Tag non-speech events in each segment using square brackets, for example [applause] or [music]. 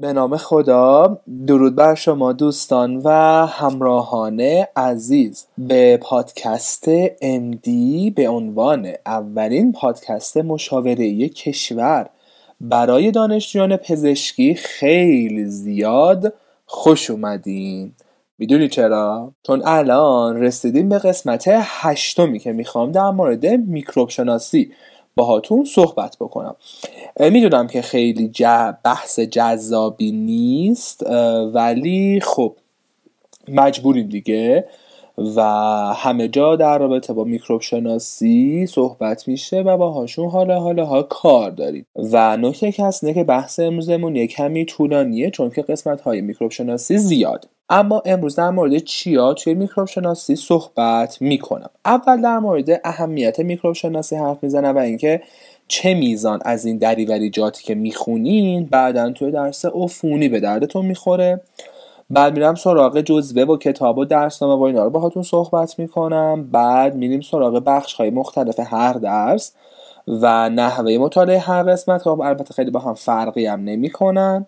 به نام خدا. درود بر شما دوستان و همراهان عزیز. به پادکست MD به عنوان اولین پادکست مشاوره کشور. برای دانشجویان پزشکی خیلی زیاد خوش اومدین. می‌دونی چرا؟ چون الان رسیدیم به قسمت هشتمی که می‌خوام در مورد میکروب شناسی باهاتون صحبت بکنم. می‌دونم که خیلی بحث جذابی نیست ولی خب مجبوریم دیگه و همه جا در رابطه با میکروب شناسی صحبت میشه و باهاشون حالا حالا ها کار داریم. و نکته که هست که بحث امروزمون یه کمی طولانیه چون که قسمت های میکروب شناسی زیاد. اما امروز در مورد چیا توی میکروب شناسی صحبت می‌کنم. اول در مورد اهمیت میکروب شناسی حرف می‌زنم و اینکه چه میزان از این دریوریجاتی که می‌خونین بعدا توی درس عفونی به دردتون می‌خوره. بعد میرم سراغ جزوه و کتاب و درسنامه و اینا رو باهاتون صحبت می‌کنم. بعد میریم سراغ بخش های مختلف هر درس و نحوه مطالعه هر قسمت. که البته خیلی با هم فرقی هم نمی‌کنن.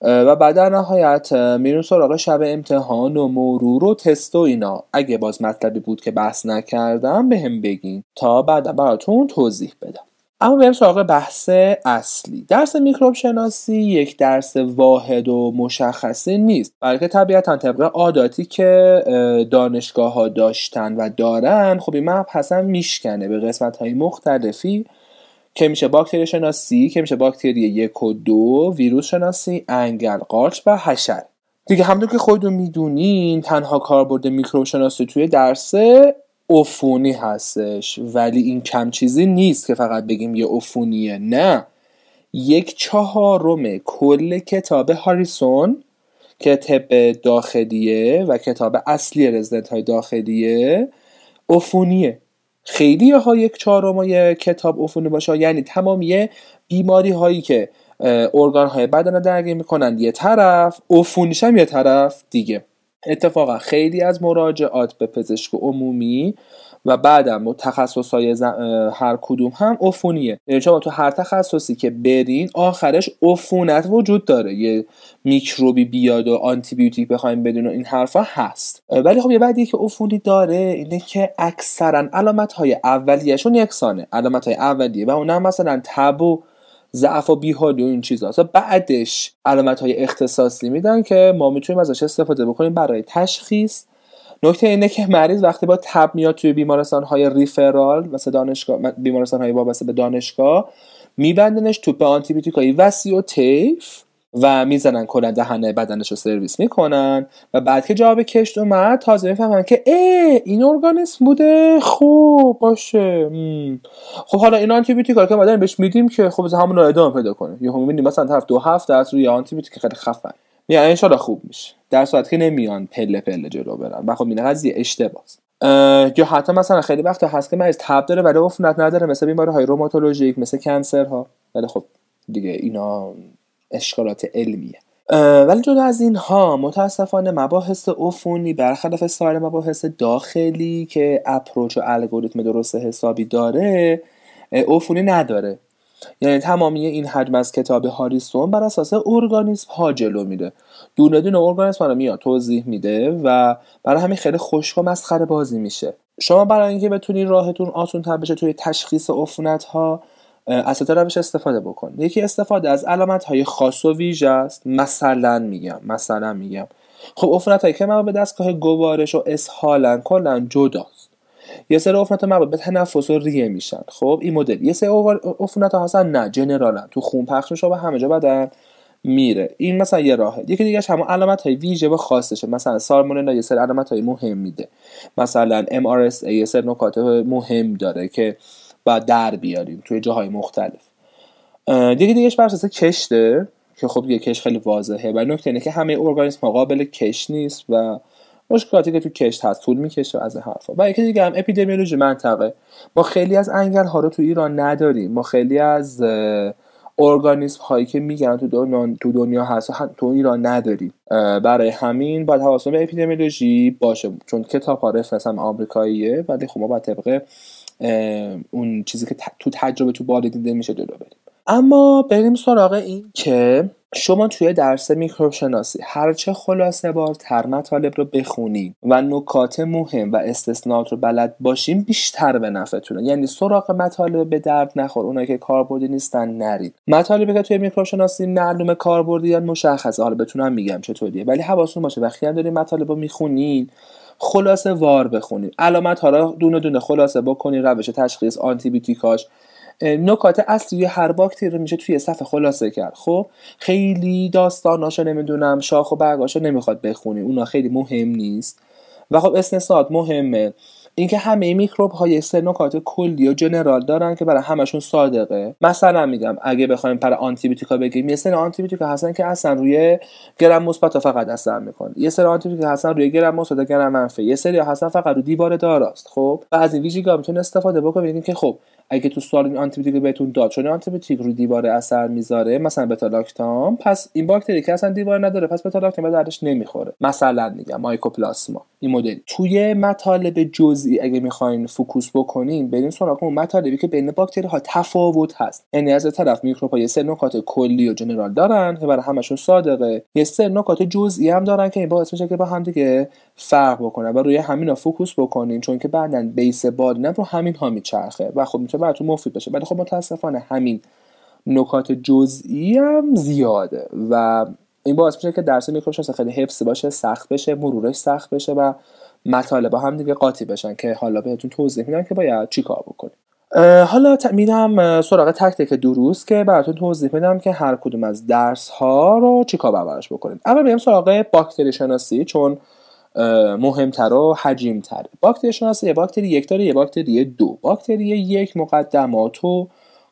و بعد در نهایت میریم سراغ شب امتحان و مرور و تست و اینا. اگه باز مطلبی بود که بحث نکردم به هم بگین تا بعد براتون توضیح بدم. اما بریم سراغ بحث اصلی. درس میکروب شناسی یک درس واحد و مشخصی نیست. بلکه طبیعتا طبق عاداتی که دانشگاه ها داشتن و دارن خب این مبحث میشکنه. به قسمت های مختلفی که میشه باکتری شناسی که میشه باکتری یک و دو ویروس شناسی انگل قارچ و حشر. دیگه همونطور که خودتون می‌دونین تنها کاربرد میکروب شناسی توی درس عفونی هستش. ولی این کم چیزی نیست که فقط بگیم یه عفونیه. نه. یک چهارم کل کتاب هاریسون که طب داخلیه و کتاب اصلی رزدنت های داخلیه عفونیه. خیلی ها یک چهارم کتاب عفونی باشه. یعنی تمامی بیماری هایی که ارگان های بدن درگیر می‌کنن یه طرف عفونیش هم یه طرف دیگه. اتفاقا خیلی از مراجعات به پزشک عمومی و بعدم تخصص های هر کدوم هم عفونیه. یعنی شما تو هر تخصصی که برین آخرش عفونت وجود داره. یه میکروبی بیاد و آنتی بیوتیک بخوایم بدون و این حرفا هست. ولی خب یه بعدی که عفونی داره اینه که اکثرا علامت های اولیهشون یکسانه. علامت های اولیه. و اونم مثلا تب و ضعف و بیحالی و این چیزا. بعدش علامت های اختصاصی میدن که ما می‌تونیم ازش استفاده بکنیم برای تشخیص نکته اینه که مریض وقتی با تب میاد توی بیمارستان های ریفرال مثل دانشگاه بیمارستان های وابسته به دانشگاه میبندنش توپ آنتیبیوتیک های وسیع و تیف و می‌زنن کلا دهنه بدنش رو سرویس می‌کنن و بعد که جواب کشت اومد تازه می‌فهمن که ای این ارگانیسم بوده؟ خوب باشه. خب حالا این آنتی بیوتیک که بعدن بهش میدیم که خب همون رو ادامه پیدا کنه یهو می‌بینیم مثلا طرف دو هفته از روی آنتی بیوتیک خیلی خفن. میگن ان خوب میشه. در صورتی که نمیان پله پله جلو برن. و خب این قضیه اشتباهه یا حتی مثلا خیلی وقت هست که مریض تب داره ولی عفونت نداره مثل بیماری های روماتولوژیک مثل کنسر ها ولی خب دیگه اینا اشکالات علمیه. ولی جدا از اینها متاسفانه مباحث عفونی برخلاف سایر مباحث داخلی که اپروچ و الگوریتم درست حسابی داره عفونی نداره. یعنی تمامی این حجم از کتاب هاریسون بر اساس ارگانیسم ها جلو میره. دونه دونه ارگانیسم رو میاد توضیح میده و برای همین خیلی خشک و مسخره بازی میشه. شما برای اینکه بتونی راهتون آسون تر بشه توی تشخیص عفونت ها از روش استفاده بکن. یکی استفاده از علامت های خاص و ویژه است. مثلا میگم مثلا میگم. خب عفونت هایی که به دستگاه گوارش و اسهالن کلا جداست. یه سری عفونت مربوط به تنفس و ریه میشن. خب این مدل. یه سری عفونت هستن نه جنرالن. تو خون پخش میشه و همه جا بدن میره. این مثلا یه راهه. یکی دیگه همون علامت های ویژه و خاصشه. مثلا سالمونلا یه سری علامت های مهم میده. مثلا MRSA یه سری نکات مهم داره که باید در بیاریم توی جاهای مختلف. دیگه دیگهش بر کشته که خب یه کش خیلی واضحه. و نکته اینه که همه ارگانیسم قابل کش نیست و مشکلاتی که تو کشت هست طول می‌کشه از حرفا. و یکی دیگه هم اپیدمیولوژی منطقه. ما خیلی از انگل ها رو تو ایران نداریم. ما خیلی از ارگانیسم هایی که میگن تو دنیا, تو دنیا هست تو ایران نداریم. برای همین باید حواسمون به اپیدمیولوژی باشه. چون کتاب ها رفرنس هم آمریکاییه ولی خب ما باید طبق اون چیزی که تو تجربه تو بالا دیده میشه جلو بریم. اما بریم سراغ این که شما توی درس میکروب شناسی هرچه خلاصه بار تر مطالب رو بخونین و نکات مهم و استثنات رو بلد باشین بیشتر به نفعتونه. یعنی سراغ مطالب به درد نخور. اونایی که کاربردی نیستن نرید. مطالبی که توی میکروب شناسی معلومه کاربردی یا مشخصه. حالا بتونم میگم چطوریه. ولی حواستون باشه. وقتی هم دارین مطالب رو می‌خونین خلاصه وار بخونید علامت ها رو دونه دونه خلاصه بکنید روش تشخیص آنتی بیوتیکاش نکات اصلی هر باکتری رو میشه توی صفحه خلاصه کرد. خب خیلی داستاناشو نمی‌دونم شاخ و برگاشو نمی‌خواد بخونی اونا خیلی مهم نیست. و خب استثناءات مهمه. اینکه همه میکروب های سه نکات کلی و جنرال دارن که برای همشون صادقه. مثلا میگم اگه بخوایم پر آنتی بیوتیکا بگیم یه سری آنتی بیوتیکا هستن که اصلا روی گرم مثبت فقط اثر می‌کنه. یه سری آنتی بیوتیکا هستن روی گرم مثبت گرم منفی. یه سری هستن فقط رو دیوار داراست. خب و از این ویژگی می‌تونه استفاده بکنیم که خب اگه تو سوال این آنتی بیوتیک بهتون داد چون آنتی بیوتیک رو دیوار اثر می‌ذاره مثلا بتا لاکتام پس این باکتری که اصلا دیوار نداره پس بتا لاکتام دردش نمی‌خوره. مثلا میگم مایکوپلاسما این مدل توی مطالب جزئی اگه می‌خواین focus بکنین بریم سراغ اون مطالبی که بین باکتری ها تفاوت هست. یعنی از طرف میکروب ها یه سری نکات کلی و general دارن که برای همشون صادقه. یه سری نکات جزئی هم دارن که این باعث میشه که با هم دیگه فرق بکنن و روی همینا focus بکنین چون که بعدا base بالینم رو همین ها میچرخه و خب می‌تونه براتون مفید بشه. ولی خب متاسفانه همین نکات جزئی هم زیاده و این باعث میشه که درس میکروشناسی خیلی حفظ باشه سخت بشه مرورش سخت بشه و مطالب هم دیگه قاطی بشن که حالا بهتون توضیح میدم که باید چیکار بکنیم. حالا میدم سراغ تک تک دروس که براتون توضیح میدم که هر کدوم از درس ها رو چیکار برابرش بکنیم. اول میرم سراغ باکتری شناسی چون مهمتر و حجیمتره. باکتری شناسی یه باکتری یک داره یه باکتری دو. باکتری یک مقدمات و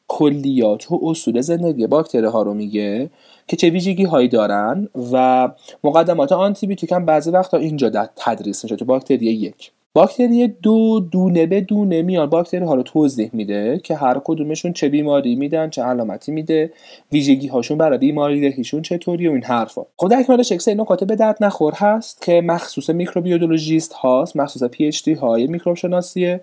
کلیات و اصول زندگی باکتری ها رو میگه که چه ویژگی هایی دارن و مقدمات آنتی بیوتیک هم بعضی وقتا اینجا تدریس میشه تو باکتری یک. باکتری دو دونه به دونه میان باکتری ها رو توضیح میده که هر کدومشون چه بیماری میدن چه علامتی میده ویژگی هاشون برای بیماری دهیشون چطوری و این حرفا. خب در کنارش یک نکات به درد نخور هست که مخصوص میکروبیولوژیست هاست مخصوص PhD های میکروب شناسیه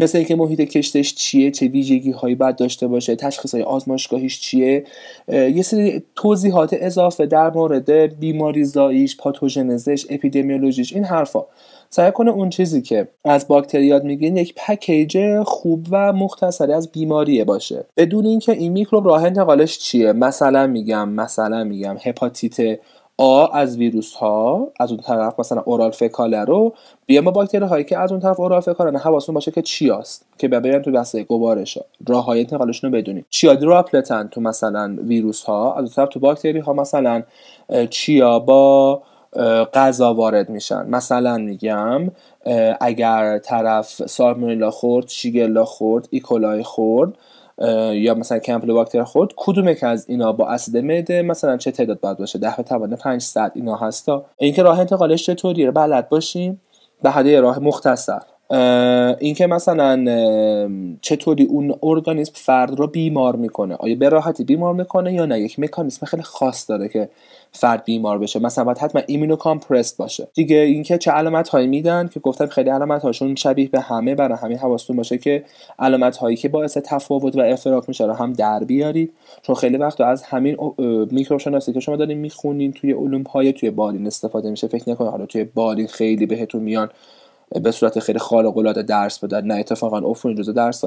مثل اینکه محیط کشتش چیه چه ویژگی هایی باید داشته باشه تشخیص های آزمایشگاهیش چیه یه سری توضیحات اضافه در مورد بیماری زاییش پاتوژنزش اپیدمیولوژیش این حرفا. سعی کنه اون چیزی که از باکتریات میگین یک پکیج خوب و مختصری از بیماریه باشه. بدون اینکه این میکروب راه انتقالش چیه. مثلا میگم مثلا میگم هپاتیت آ از ویروس ها از اون طرف مثلا اورال فکاله رو. بیا ما باکتری هایی که از اون طرف oral fecal ه حواستون باشه که چی است که ببرن تو دسته گوارش راه های انتقالشون رو بدونید چیا droplet ن تو مثلا ویروس ها از اون طرف تو باکتری ها مثلا چیا با غذا وارد میشن. مثلا میگم اگر طرف سالمونلا خورد شیگلا خورد E. coli خورد یا مثلا کمپیلوباکتر خورد کدوم که از اینا با اسید معده مثلا چه تعداد باید باشه؟ ده به توان 500 اینا هستا اینکه راه انتقالش چطوریه؟ بلد باشیم. به هده راه مختصر. اینکه مثلا چطوری اون ارگانیسم فرد رو بیمار می‌کنه؟ آیا به راحتی بیمار می‌کنه یا نه؟ یک مکانیسم خیلی خاص داره که فرد بیمار بشه. مثلا باید حتما ایمونو کامپرست باشه. دیگه اینکه چه علامت هایی میدن که گفتم خیلی علامت هاشون شبیه به همه برای همین حواستون باشه که علامت هایی که باعث تفاوت و افتراق میشه رو هم در بیارید. چون خیلی وقت از همین میکروب شناسی که شما دارین می‌خونین توی علوم های توی بالین استفاده میشه. فکر نکنید حالا توی بالین خیلی بهتون میان. به صورت خیلی خارق العاده درس بدن. نه اتفاقا عفونی جزء درس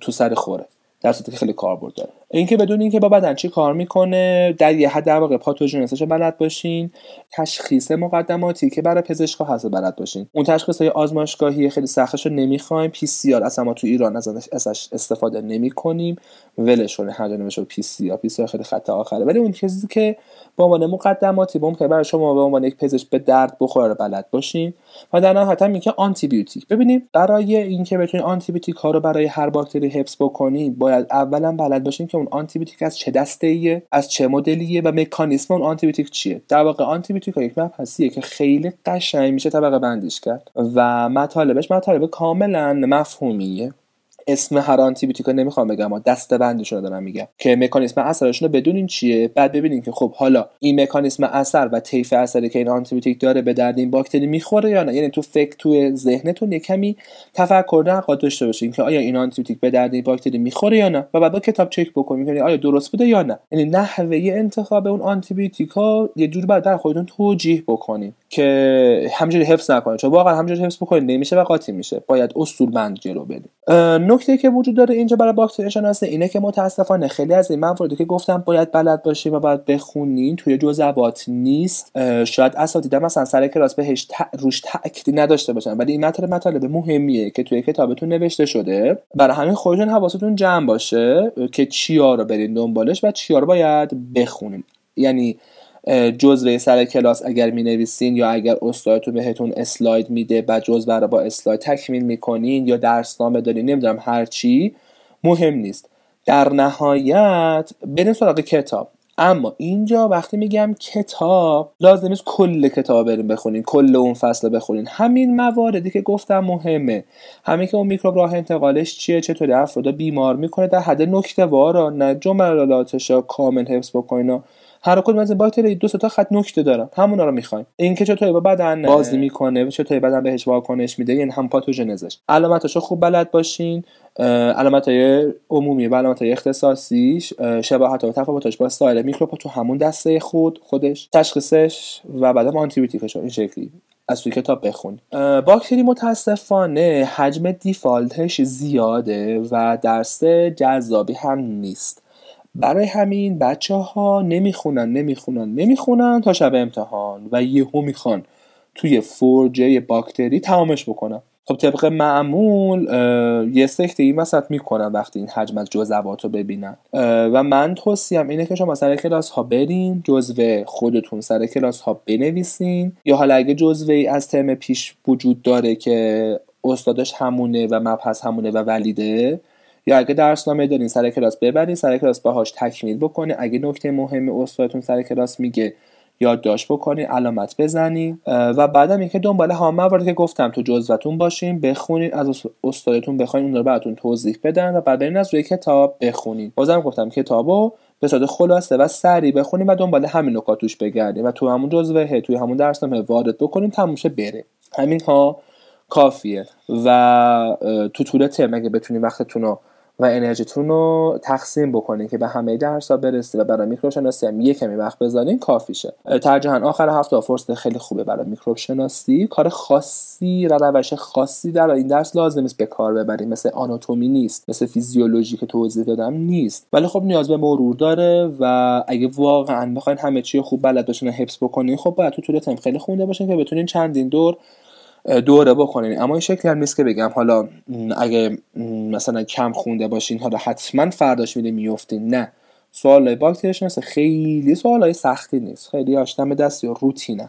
تو سری خوره. در صورتی که خیلی کاربرد داره. اینکه بدون اینکه با بدن چی کار می‌کنه در یه حد در واقع pathogenesis ش بلد باشین تشخیص مقدماتی که برای پزشکا هست بلد باشین. اون تشخیص های آزمایشگاهی خیلی سختش رو نمی‌خوایم. PCR اصلا ما تو ایران ازش استفاده نمی کنیم ولش کنه هر جا پی سی آر. پی سی آر خیلی خط آخره. ولی اون چیزی که به عنوان مقدماتی ممکنه برای شما به عنوان یک پزشک به درد بخوره بلد باشین. و در نهایت هم اینکه آنتی بیوتیک ببینیم برای اینکه بتونید آنتی بیوتیک ها رو برای هر باکتری حفظ بکنید باید اولا بلد باشین که اون آنتی بیوتیک از چه دسته ایه از چه مدلیه و مکانیسم اون آنتی بیوتیک چیه؟ در واقع آنتی بیوتیک یک مبحثیه که خیلی قشنگ میشه طبقه بندیش کرد و مطالبش مطالب کاملا مفهومیه. اسم هر آنتی بیوتیک نمی‌خوام بگم اما دسته بندیشون رو دارم میگم که مکانیسم اثرشون رو بدونین چیه. بعد ببینین که خب حالا این مکانیسم اثر و طیف اثری که این آنتی بیوتیک داره به درد این باکتری می‌خوره یا نه؟ یعنی تو فکر تو ذهنتون یه کمی تفکر نقاد داشته باشین که آیا این آنتی بیوتیک به درد این باکتری می‌خوره یا نه؟ و بعد با کتاب چک بکنین که آیا درست بوده یا نه؟ یعنی نحوه انتخاب اون آنتی بیوتیک ها یه جوری بعد در خودتون توجیه بکنین که همجوری حفظ نکنید چون واقعا همجوری حفظ بکنید نمیشه و قاطی میشه. باید اصول جلو بدید نکته که وجود داره اینجا برای باکتری شناسی اینه که متاسفانه خیلی از این مواردی که گفتم باید بلد باشیم و باید بخونین توی جزوات نیست. شاید اساتید مثلا سر کلاس بهش روش تأکیدی نداشته باشن. ولی این مطلب مطالب مهمیه که توی کتابتون نوشته شده. برای همین خودتون حواستون جمع باشه که چیا رو برین دنبالش و چیا رو باید بخونین. یعنی جزوه سر کلاس اگر می نویسین یا اگر استادتون بهتون اسلاید میده و جزوه رو با اسلاید تکمیل می‌کنین یا درسنامه دارین نمی‌دونم هر چی مهم نیست. در نهایت بریم سراغ کتاب. اما اینجا وقتی میگم کتاب لازم نیست کل کتاب بریم بخونین کل اون فصل بخونین. همین مواردی که گفتم مهمه. همین که اون میکروب راه انتقالش چیه چطوری افراد بیمار می‌کنه در حد نکته وارا نه جملاتش کامل حفظ بکنین هر کدوم از این باکتری دو تا خط نکته دارن. همونا رو می‌خوایم. اینکه چطوری با بدن بازی می‌کنه چطوری بدن بهش واکنش میده یعنی هم پاتوژنزش. علامتاشو خوب بلد باشین. علامت های عمومی و علامت های اختصاصیش شباهت و تفاوتش با سایر میکروب تو همون دسته خود خودش تشخیصش و بعدم آنتی این شکلی. از توی کتاب بخون. باکتری متاسفانه حجم دیفالتش زیاده و درس جذابی هم نیست. برای همین بچه ها نمی‌خونن نمی‌خونن نمی‌خونن تا شب امتحان و یهو می‌خوان توی فورجه باکتری تمامش بکنن. خب طبق معمول یه سکته این وسط می‌کنن وقتی این حجم از جزوات رو ببینن و من توصیم اینه که شما سر کلاس ها برین جزوه خودتون سر کلاس ها بنویسین. یا حالا اگه جزوه ای از ترم پیش وجود داره که استادش همونه و مبحث همونه و ولیده یا اگه درسنامه دارین سر کلاس ببرین سر کلاس باهاش تکمیل بکنین اگه نکته مهمی استادتون سر کلاس میگه یادداشت بکنین علامت بزنین و بعدم اینکه دنبال ها مواردی که گفتم تو جزوتون باشین بخونین از استادتون بخواین اون رو براتون توضیح بدن و بعد برین از روی کتاب بخونین. بازم گفتم کتابو به صورت خلاصه و سریع بخونین و دنبال همین نکات توش بگردین و تو همون جزوه توی همون درسنامه وارد بکنین تموشه بره همین ها کافیه. و تو طول ترم اگه بتونین وقتتون رو و انرژیتون رو تقسیم بکنین که به همه درس ها برسید و برای میکروب شناسی هم یه کمی وقت بذارین کافیشه ترجیحاً آخر هفته فرصت خیلی خوبه برای میکروب شناسی کار خاصی و روش خاصی در این درس لازم نیست به کار ببریم. مثل آناتومی نیست مثل فیزیولوژی که توضیح دادم نیست. ولی خب نیاز به مرور داره و اگه واقعا بخواین همه چی خوب بلد باشین حفظ بکنین خب باید تو طول ترم خیلی خونده باشین که بتونین چندین دور دوره بکنین اما این شکلی هم نیست که بگم. حالا اگه مثلا کم خونده باشین حالا حتما فرداش میده میفتین نه. سوال باکتری شناسی خیلی سوال سختی نیست. خیلی آشتم دستی و روتینن.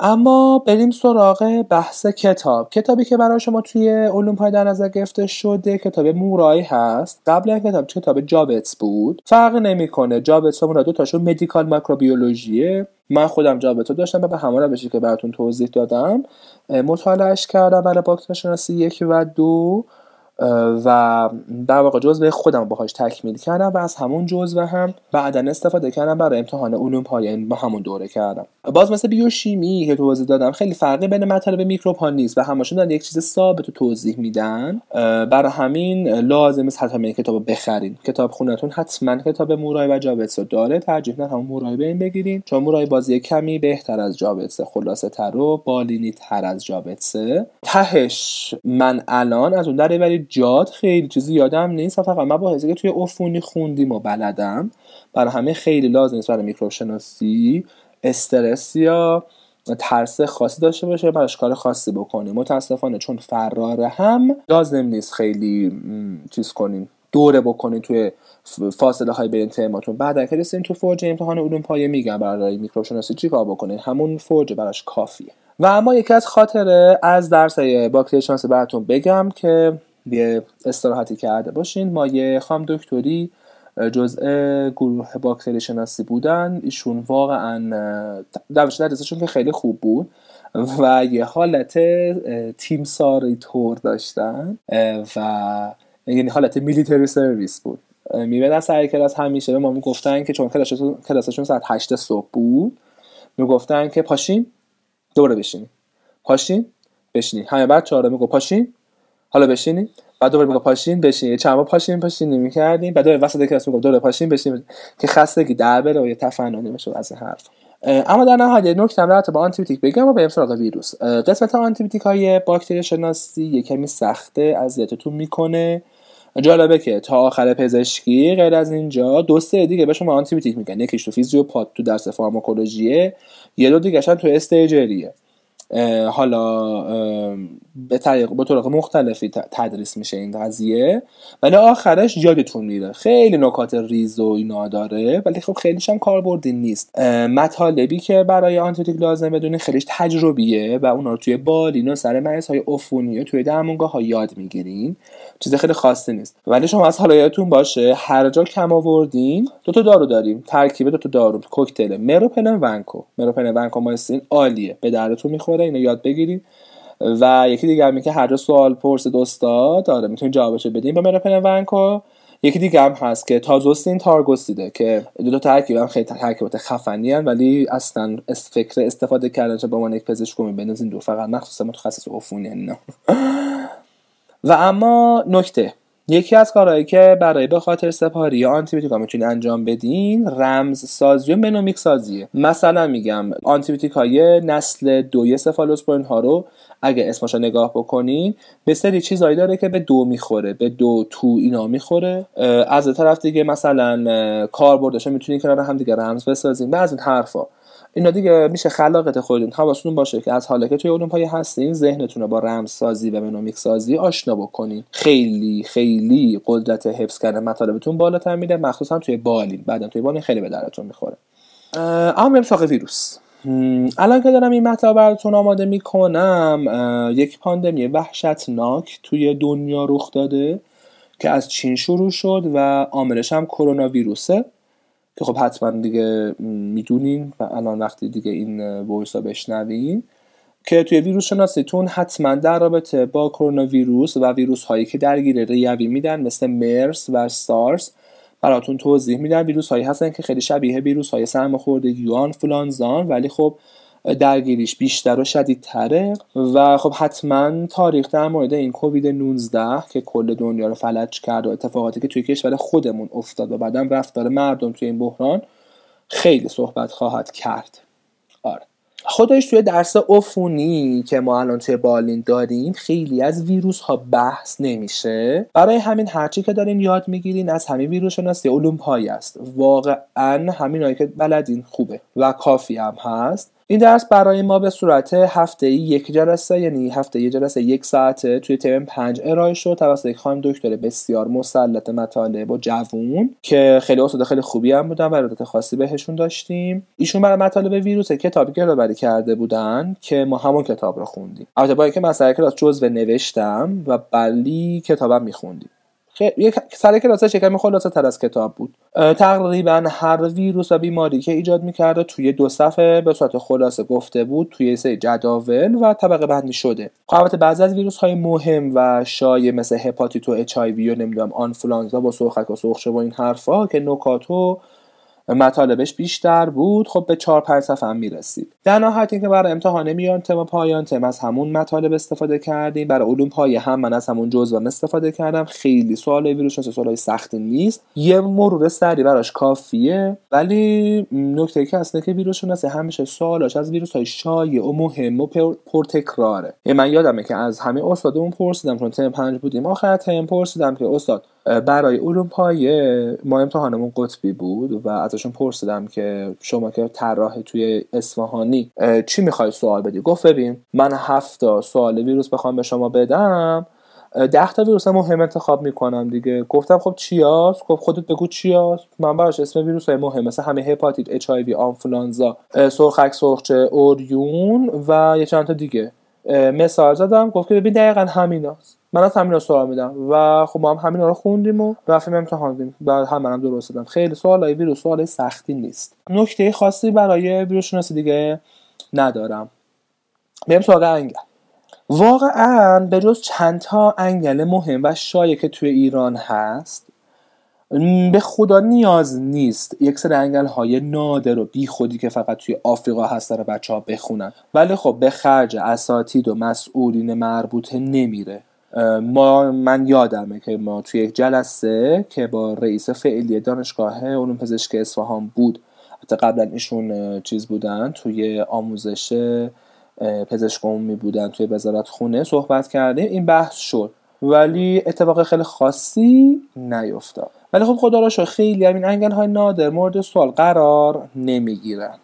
اما بریم سراغ بحث کتاب. کتابی که برای شما توی علوم پای در نظر گرفته شده کتاب مورای هست. قبل کتاب کتاب جابتس بود. فرق نمی‌کنه. جابتس همون دو تاشون مدیکال ماکروبیولوژیه من خودم جابتو داشتم و به همون روشی که براتون توضیح دادم مطالعهش کردم برای باکتری شناسی یک و دو. و در واقع جزوه خودم باهاش تکمیل کردم و از همون جزوه هم بعدا استفاده کردم برای امتحان علوم پایین با همون دوره کردم. باز مثل بیوشیمی که توضیح دادم خیلی فرقی بین مطالب میکروب ها نیست و همشون دارن یک چیز ثابت توضیح میدن. برای همین لازم است حتما کتاب بخرین. کتاب خونتون حتما کتاب مورای و جابتس داره. ترجیح نه همون مورای بین بگیرین. چون مورای بازی کمی بهتر از جابتس خلاصه تر و بالینی تر از جابتسه تهش من الان از اون در جاد خیلی چیزی یادم نیست. فقط مباحثی که توی عفونی خوندیم و بلدم. برای همه خیلی لازم نیست برای میکروب شناسی استرس یا ترس خاصی داشته باشه براش کار خاصی بکنیم. متاسفانه چون فراره هم لازم نیست خیلی چیز کنیم دوره بکنین توی فاصله های بین ترماتون بعد اگه رسیدین تو فرج امتحان علوم پایه میگم برای میکروب شناسی چیکار بکنین همون فرج براش کافیه. و اما یکی از خاطره از درس باکتری شناسی براتون بگم که یه استراحتی کرده باشین. ما یه خام دکتری جزء گروه باکتری شناسی بودن. ایشون واقعا در تدریسشون که خیلی خوب بود و یه حالت تیم ساری تور داشتن و یعنی حالت میلیتری سرویس بود. می‌بینن سر کلاس همیشه به ما می‌گفتن که چون کلاسشون ساعت 8 صبح بود می‌گفتن که پاشین دوره بشینی. پاشین بشینی. همه بچه‌ها رو میگو پاشین حالا بشینی؟ بعد دوباره میگه پاشین بشین. چند بار پاشین پاشین نمی‌کردیم بعد دوباره وسط کلاس میگه دوباره پاشین بشین که خستگی در بره و یه تفننی بشه از این حرف. اما در نهایت یه نکته هم با آنتیبیوتیک بگم و بریم سراغ ویروس. قسمت آنتیبیوتیک های باکتری شناسی یه کمی سخته اذیتتون می‌کنه. جالبه که تا آخر پزشکی غیر از اینجا دو سه دور دیگه به شما آنتیبیوتیک میگن. یکیش تو فیزیوپات تو درس فارماکولوژیه یه دور دیگه تو استاجریه. حالا به طریق به طرق مختلفی تدریس میشه این قضیه. ولی آخرش یادتون میره. خیلی نکات ریز و اینا داره ولی خب خیلیش هم کاربردی نیست. مطالبی که برای آنتیبیوتیک لازم بدونی خیلیش تجربیه و اونا رو توی بالین و سر مریض های عفونی توی درمونگاه ها یاد می‌گیرین. چیز خیلی خاصی نیست. ولی شما از حالا یادتون باشه هر جا کم آوردین دو تا دارو داریم. ترکیب دو تا دارو. کوکتل مروپنن ونکو. مروپنن ونکو مایسین عالیه. به دردتون می‌خوره اینو یاد بگیرید و یکی دیگه هم که هر جا سوال پرسید استاد داره می‌تونید جوابشو بدین. به مروپنن ونکو یکی دیگه هم هست که تازوستین تارگوستیده که دو تا ترکیب هم خیلی ترکیبات خفنی هن ولی اصلا فکر استفاده کردن به عنوان یک پزشک این دو فقط مخصوصا متخصص عفونی و اما نکته. یکی از کارهایی که برای به خاطر سپاری یا آنتیبیوتیکا می‌تونید انجام بدین رمز سازی و منومیک سازیه. مثلا میگم آنتیبیوتیک های نسل دوی سفالوسپورین ها رو اگه اسمش رو نگاه بکنین به سری چیزایی داره که به دو می‌خوره به دو تو اینا می‌خوره. از طرف دیگه مثلا کاربردش می‌تونین کنار هم دیگه رمز بسازین بعض این حرفا. اینا دیگه میشه خلاقت خودتون حواستون باشه که از حالا که توی علوم هستین ذهنتون رو با رمز سازی و منومیک سازی آشنا بکنین. خیلی خیلی قدرت حفظ کردن مطالبتون بالاتر میده مخصوصا توی بالین. بعدا توی بالین خیلی به درتون می‌خوره. اما بریم ویروس. الان که دارم این مطلب براتون آماده می‌کنم یک پاندمی وحشتناک توی دنیا رخ داده که از چین شروع شد و عاملش هم کرونا ویروسه. که خب حتما دیگه می‌دونین و الان وقتی دیگه این voice ها بشنوین که توی ویروس شناسیتون حتما در رابطه با کرونا ویروس و ویروس هایی که درگیر ریوی میدن مثل مرس و سارس براتون توضیح میدن ویروس هایی هستن که خیلی شبیه ویروس های سرماخوردگی یوان فلانزان ولی خب درگیریش بیشتر و شدیدتره. و خب حتما تاریخ در مورد این کووید 19 که کل دنیا رو فلج کرد و اتفاقاتی که توی کشور خودمون افتاد و بعدم رفتار مردم توی این بحران خیلی صحبت خواهد کرد. آره. خودش توی درس افونی که ما الان توی بالین داریم خیلی از ویروس ها بحث نمیشه. برای همین هرچی که دارین یاد می‌گیرین از همین ویروس شناسی علوم پایی است. واقعا همین که بلدین خوبه و کافی هم هست. این درس برای ما به صورت هفته یک جلسه یعنی هفته یک جلسه یک ساعته توی ترم پنج ارائه شد. توسط یک خانم دکتر بسیار مسلط مطالب و جوون که خیلی استاد خیلی خوبی هم بودن و ارادت خاصی بهشون داشتیم. ایشون برای مطالب ویروس کتابی گردآوری کرده بودن که ما همون کتاب رو خوندیم. البته با اینکه من سر کلاس جزوه نوشتم و بلی کتابم میخوندیم. یک سر کلاس شکم خلاصه از کتاب بود. تقریبا هر ویروس و بیماری که ایجاد می‌کرده توی دو صفحه به صورت خلاصه گفته بود توی سه جداول و طبقه بندی شده. خب البته بعضی از ویروس های مهم و شایع مثل هپاتیت و اچ و نمی‌دونم آنفلانزا با سرخک و سرخشه و این حرفا که نکاتو مطالبش بیشتر بود خب به 4 5 صفحه هم می‌رسید. در نهایت اینکه برای امتحان میان تم پایان تم از همون مطالب استفاده کردیم. برای علوم پایه هم من از همون جزء استفاده کردم. خیلی سوال ویروس شناسی سوالای سختی نیست. یه مرور سری براش کافیه ولی نکته که هست که ویروس شناسی همیشه سوالاش از ویروس های شایع و مهم و پرتکراره. من یادمه که از همه استادمون پرسیدم چون تم 5 بودیم. آخر تم پرسیدم که استاد برای پایه ما امتحانمون قطبی بود و ازشون پرسیدم که شما که طراح توی اصفهانی چی می‌خوای سوال بدی؟ گفت ببین من هفت سوال ویروس بخوام به شما بدم. ده تا ویروس مهم انتخاب می‌کنم دیگه. گفتم خب چیاست؟ خب خودت بگو چیاست؟ من براش اسم ویروس های مهم مثل همه هپاتیت اچ آی وی آنفلانزا سرخک سرخچه اوریون و یه چند تا دیگه. مثال زدم گفت که ببین دقیقا همیناست. من از همین سوال میدم و خب ما هم همین رو خوندیم و رفتیم امتحان دادیم. بعد هم منم درست دادم. خیلی سوال های ویروس سوال سختی نیست. نکته خاصی برای ویروس شناسی دیگه ندارم. بریم سراغ انگل. واقعا به جز چند تا انگل مهم و شایع که توی ایران هست به خدا نیاز نیست. یک سری انگل های نادر و بی خودی که فقط توی آفریقا هست داره بچه ها بخونن. ولی خب به خرج اساتید و مسئولین مربوطه نمیره. ما من یادمه که ما توی یک جلسه که با رئیس فعلی دانشگاه علوم پزشکی اصفهان بود حتی قبلا ایشون چیز بودن توی آموزش پزشک عمومی بودن توی وزارت خونه صحبت کردیم. این بحث شد. ولی اتفاق خیلی خاصی نیفتاد. ولی خب خدا را خیلی همین انگل های نادر مورد سوال قرار نمی‌گیرن.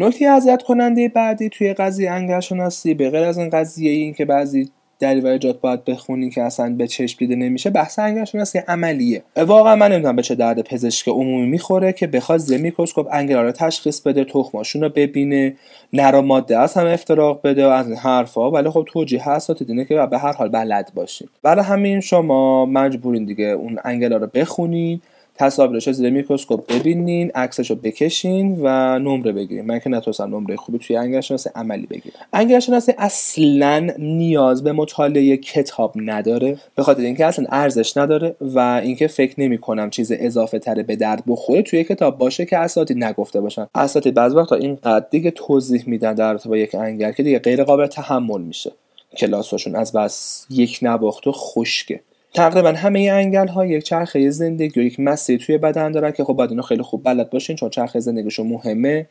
نکته اذیت کننده بعدی توی قضیه انگل شناسی به غیر از این قضیه این که بعضی دریوری باید بخونی که اصلا به چشم دیده نمیشه بحث انگلشناسی عملیه. واقعا من نمی‌دونم به چه درد پزشک عمومی می‌خوره که بخواد زیر میکروسکوپ انگل رو تشخیص بده تخماشون رو ببینه نر و ماده از هم افتراق بده و از این حرفا. ولی خب توجیه هست اینه که به هر حال بلد باشین. برای همین شما مجبورین دیگه اون انگل رو بخونین. تصاویرش زیر میکروسکوپ ببینین عکسش رو بکشین و نمره بگیرین. من که نتونستم نمره خوبی توی انگل شناسی عملی بگیرم. انگل شناسی اصلا نیاز به مطالعه کتاب نداره به خاطر اینکه اصلا ارزش نداره و اینکه فکر نمی کنم چیز اضافه تره به درد بخوره توی کتاب باشه که اساتید نگفته باشن. اساتید بعض وقتا اینقدر دیگه توضیح میدن در رابطه با یک انگل که دیگه غیر قابل تحمل میشه. کلاسشون از بس یک نواخت و خشکه. تقریبا همه انگل ها یک چرخه زندگی و یک مسیری توی بدن دارن که خب باید اینو خیلی خوب بلد باشین چون چرخه زندگیشون مهمه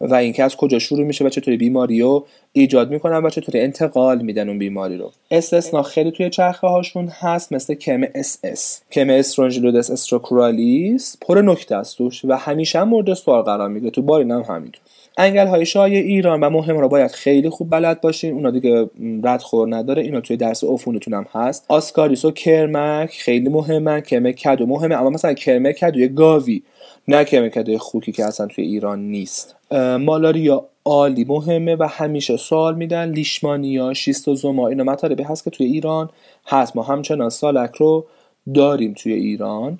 و اینکه از کجا شروع میشه و چطوری بیماری رو ایجاد می‌کنن و چطوری انتقال میدن اون بیماری رو. استثنا خیلی توی چرخه هاشون هست مثل کرم SS کرم Strongyloides stercoralis پر نکته است توش و همیشه مورد سوال قرار می‌گیره. تو بالین هم همینطور. انگل های شایع ایران و مهم رو باید خیلی خوب بلد باشین. اونا دیگه ردخور نداره. اینا توی درس عفونتون هم هست. آسکاریس و کرمک خیلی مهمن. کرمک کدو مهمه. اما مثلا کرمک کدوی گاوی. نه کرمک کدوی خوکی که اصلا توی ایران نیست. مالاریا عالی مهمه و همیشه سوال میدن. لیشمانیا شیستوزوما اینا مطالبی هست که توی ایران هست. ما همچنان سالک رو داریم توی ایران.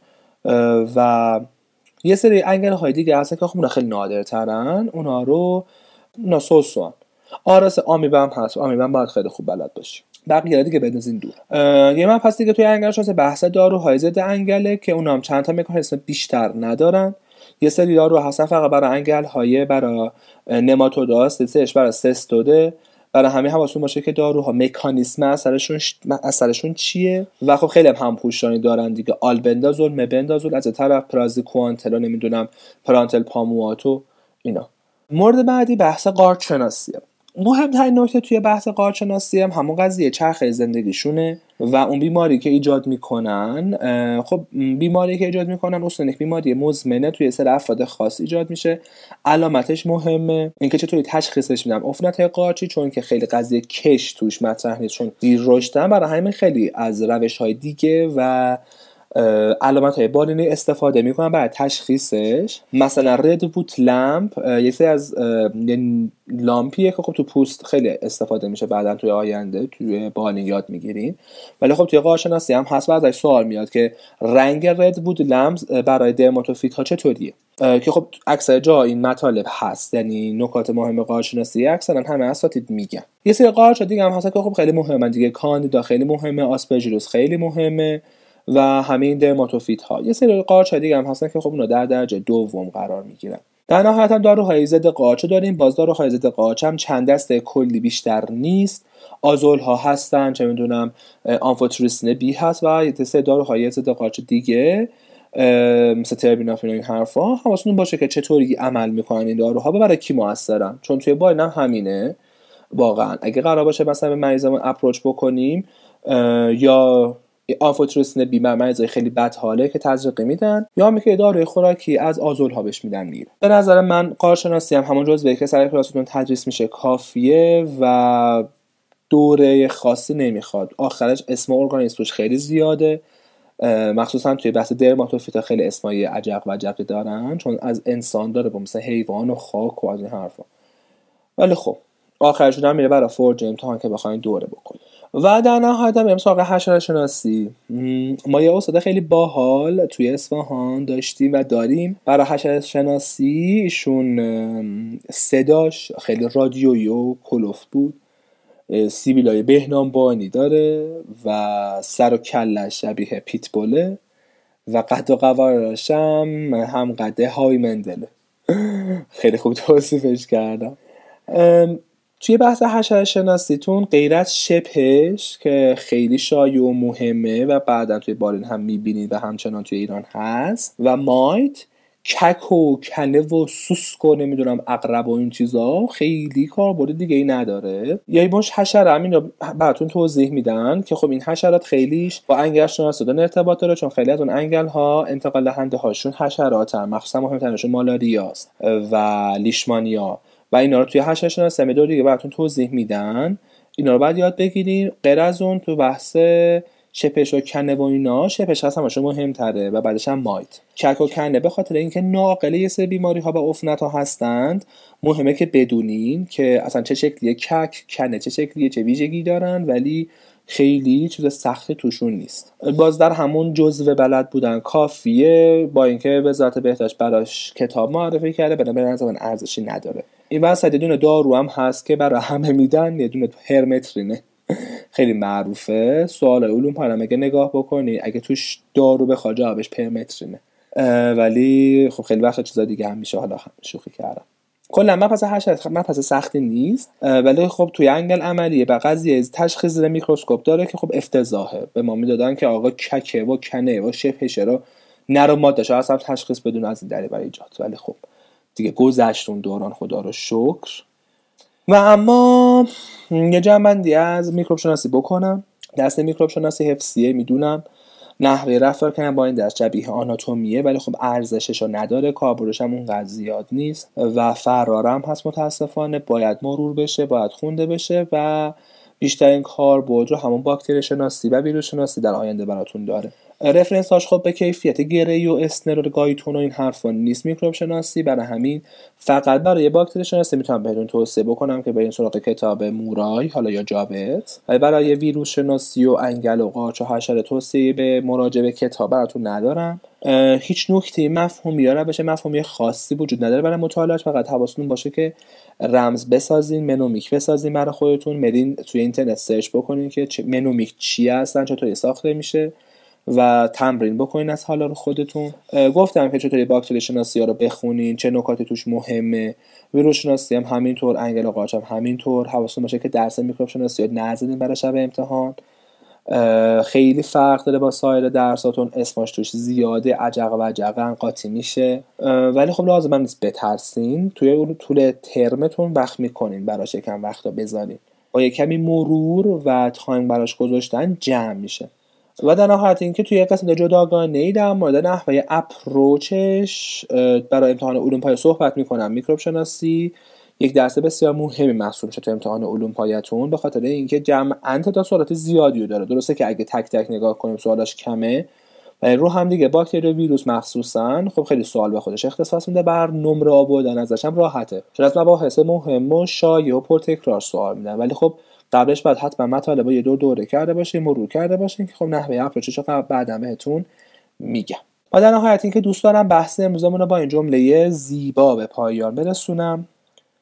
و یه سری انگل های دیگه هستن که خب خیلی نادرترن. اونا رو اونا آرس آمیبم هست. آمیبم باید خیلی خوب بلد باشی. بقیه دیگه بندازین دور. یه من پس دیگه توی انگل شانس بحث داروهای ضد انگله که اونا هم چند تا مکانیزم بیشتر ندارن. یه سری دارو هستن فقط برای انگل های برای نماتوداست سرش برای سستوده. برای همه حواستون باشه که داروها مکانیسم اثرشون اثرشون چیه؟ و خب خیلی هم پوشانی دارن دیگه. آلبندازول مبندازول از طرف پرازیکوانتلا نمی‌دونم پرانتل پامواتو اینا. مورد بعدی بحث قارچ شناسیه مهمترین نکته توی بحث قارچناسی هم همون قضیه چرخه زندگیشونه و اون بیماری که ایجاد می‌کنن خب بیماری که ایجاد می‌کنن اصلا یک بیماری مزمنه توی سر افراد خاص ایجاد میشه. علامتش مهمه اینکه چطوری تشخیصش میدم. عفونت قارچی چون که خیلی قضیه کش توش مطرح نیست چون دیر رشدن برای همین خیلی از روش های دیگه و علامت های بالینی استفاده می‌کنن برای تشخیصش. مثلا رد بوت لمپ یه سری از لامپیه که خب تو پوست خیلی استفاده میشه بعدا توی آینده توی بالین یاد می‌گیرین. ولی خب توی قارشناسی هم هست و ازش سوال میاد که رنگ رد بوت لمپ برای درماتوفیت ها چطوریه؟ که خب اکثر جا این مطالب هست. یعنی نکات مهم قارشناسی اکثرا همه اساتید میگن. یه سری قارچ دیگه هم هست که خب خیلی مهمه دیگه کاندیدا خیلی مهمه آسپرژیلوس خیلی مهمه. و همه درماتوفیت ها. یه سری قارچ دیگه هم هستن که خب اونا در درجه دوم قرار می‌گیرن. در نهایت هم داروهای ضد قارچ داریم. باز داروهای ضد قارچ هم چند دسته کلی بیشتر نیست. آزول ها هستن چه می‌دونم آنفوتریسن بی هست و یه سری داروهای ضد قارچ دیگه مثل تربیناف این حرفا. حواستون باشه که چطوری عمل می‌کنن این داروها. و برای کی موثرن؟ چون توی باین هم همینه. واقعا. اگه قرار باشه مثلا به مریضمون اپروچ بکنیم یا آفوتروسین بیمار مریضای خیلی بد حاله که تزریقی میدن. یا میگه داروی خوراکی از آزول ها بهش میدن میره به نظر من کارشناسی هم همون جزوه که سر کلاستون تدریس میشه کافیه و دوره خاصی نمی‌خواد. آخرش اسم ارگانیسم خیلی زیاده. مخصوصا توی بحث درماتوفیتا خیلی اسمای عجق و عجقی دارن چون از انسان داره با مثل حیوان و خاک و از این حرفا. ولی خب آخرشون هم میره برای فرج امتحان که بخواین دوره بکنید و در نهایت هم سراغ حشره شناسی ما یه استاد خیلی باحال توی اصفهان داشتیم و داریم. برای حشره شناسی ایشون صداش خیلی رادیویی و کلوفت بود. سیبیلای بهنام بانی داره و سر و کلش شبیه پیتبوله و قد و قوارش هم هم قده های مندله. [laughs] خیلی خوب توصیفش کردم. توی بحث حشره شناسیتون غیر از شپش که خیلی شایع و مهمه و بعدا توی بالین هم می‌بینید و همچنان توی ایران هست و مایت کک و کنه و سوسک و نمی‌دونم اقرب و این چیزا خیلی کاربرد دیگه ای نداره. یا مش حشره همین براتون توضیح میدن که خب این حشرات خیلیش با انگل شناسیدن ارتباط داره چون خیلی از اون انگل ها انتقال دهنده هاشون حشرات هم مخصوصا مهمترینشون مالاریاست و لیشمانیا. و اینا رو توی حشره شناسی دور دیگه براتون توضیح میدن. اینا رو باید یاد بگیریم غیر از اون تو بحث شپش و کنه و اینا شپش هست همشون مهمتره و بعدش هم مایت. کک و کنه به خاطر اینکه ناقله یه سری بیماری ها و عفونت ها هستند. مهمه که بدونین که اصلا چه شکلیه کک کنه چه شکلیه چه ویژگی دارن ولی خیلی چیز سختی توشون نیست. باز در همون جزو بلد بودن کافیه با اینکه وزارت بهداشت براش کتاب معرفی کرده به نظر من ارزشی نداره. این وسط یه دونه دارو هم هست که برای همه میدن یه دونه هرمترینه خیلی معروفه. سوال علوم پایان اگه نگاه بکنی؟ اگه توش دارو بخواد جوابش پرمترینه ولی خب خیلی وقت چیزا دیگه هم میشه حالا شوخی کردم. کلا پس هشت پس سختی نیست. ولی خب توی انگل عملیه به قضیه تشخیص میکروسکوپ داره که خب افتضاحه. به ما می‌دادن که آقا ککه و کنه و شپشه رو نرو ماده اصلا تشخیص بدون از این دری برای ایجاد. ولی خب دیگه. گذشت اون دوران خدا رو شکر. و اما یه جنبندی از میکروب شناسی بکنم. دست میکروب شناسی حفظیه می‌دونم. نحوه رفتار کنم با این دست. شبیه آناتومیه ولی خب ارزشش رو نداره. کاربردش هم اون زیاد نیست. و فرارم هست متاسفانه. باید مرور بشه باید خونده بشه و بیشترین کاربرد رو همون باکتری شناسی و ویروس شناسی در آینده براتون داره. رفرنس هاش خب به کیفیت گری و اسنر و گایتون و این حرفا نیست. میکروب شناسی برای همین فقط برای باکتری شناسی می‌تونم بهتون توصیه بکنم که برین سراغ کتاب مورای حالا یا جاوت ولی برای ویروس شناسی و انگل و قارچ و حشره توصیه به مراجعه به کتاب براتون ندارم. هیچ نکته مفهومی یا روش مفهومی خاصی وجود نداره برای مطالعات فقط حواستون باشه که رمز بسازین منومیک بسازین برای خودتون. مرین توی اینترنت سرچ بکنین که منومیک چی هستن چطوری ساخته میشه. و تمرین بکنین از حالا رو خودتون. گفتم که چطوری باکتری شناسی ها رو بخونین چه نکاتی توش مهمه. ویروس شناسی هم همینطور انگل قارچ هم همینطور. حواستون باشه که درس میکروب شناسی نزدین برای شب امتحان. خیلی فرق داره با سایر درساتون. اسمش توش زیاده اجق وجقا قاطی میشه. ولی خب لازم نیست بترسین. توی اون طول ترمتون وقت می‌کنین براش یکم وقتا بذارین. با یک کمی مرور و تایم براش گذاشتن جمع میشه. و در نهایت اینکه توی قسمت جداگانه ای در مورد نحوه اپروچش برای امتحان علوم پایه صحبت می‌کنم. میکروب شناسی یک درس بسیار مهمی محسوب میشه تو امتحان علوم پایتون به خاطر اینکه جمعا تعداد سوالات زیادی رو داره. درسته که اگه تک تک نگاه کنیم سوالاش کمه و رو هم دیگه باکتری و ویروس مخصوصا خب خیلی سوال به خودش اختصاص میده بر نمره آوردن ازش هم راحته. چون از مباحث مهم و شایع و پرتکرار سوال میدن. ولی خب قبلش باید حتما مطالب یه دور دوره کرده باشیم مرور کرده باشیم که خب نحوه اپروچش رو بعدا بهتون میگم. و در نهایت اینکه دوست دارم بحث امروزمون رو با این جمله زیبا به پایان برسونم.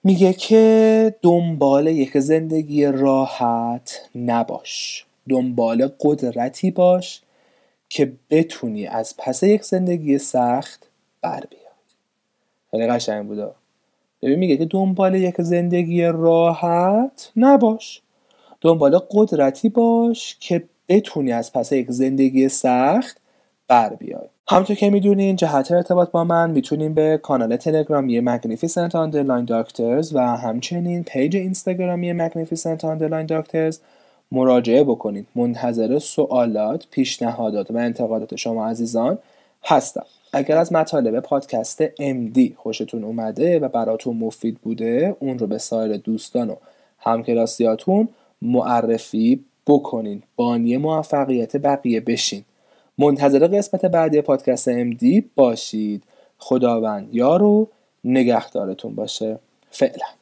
میگه که دنبال یک زندگی راحت نباش. دنبال قدرتی باش که بتونی از پس یک زندگی سخت بر بیای خیلی قشنگ بوده ببین میگه که دنبال یک زندگی راحت نباش. دنبال قدرتی باش که بتونی از پس یک زندگی سخت بر بیای. همونطور که می‌دونین جهت ارتباط با من می‌تونین به کانال تلگرامی magnificent underline doctors و همچنین پیج اینستاگرامی magnificent underline doctors مراجعه بکنید منتظر سوالات پیشنهادات و انتقادات شما عزیزان هستم. اگر از مطالب پادکست MD خوشتون اومده و براتون مفید بوده اون رو به سایر دوستان و همکلاسیاتون معرفی بکنین. بانی موفقیت بقیه بشین. منتظر قسمت بعدی پادکست MD باشید. خداوند یارو نگهدارتون باشه. فعلا.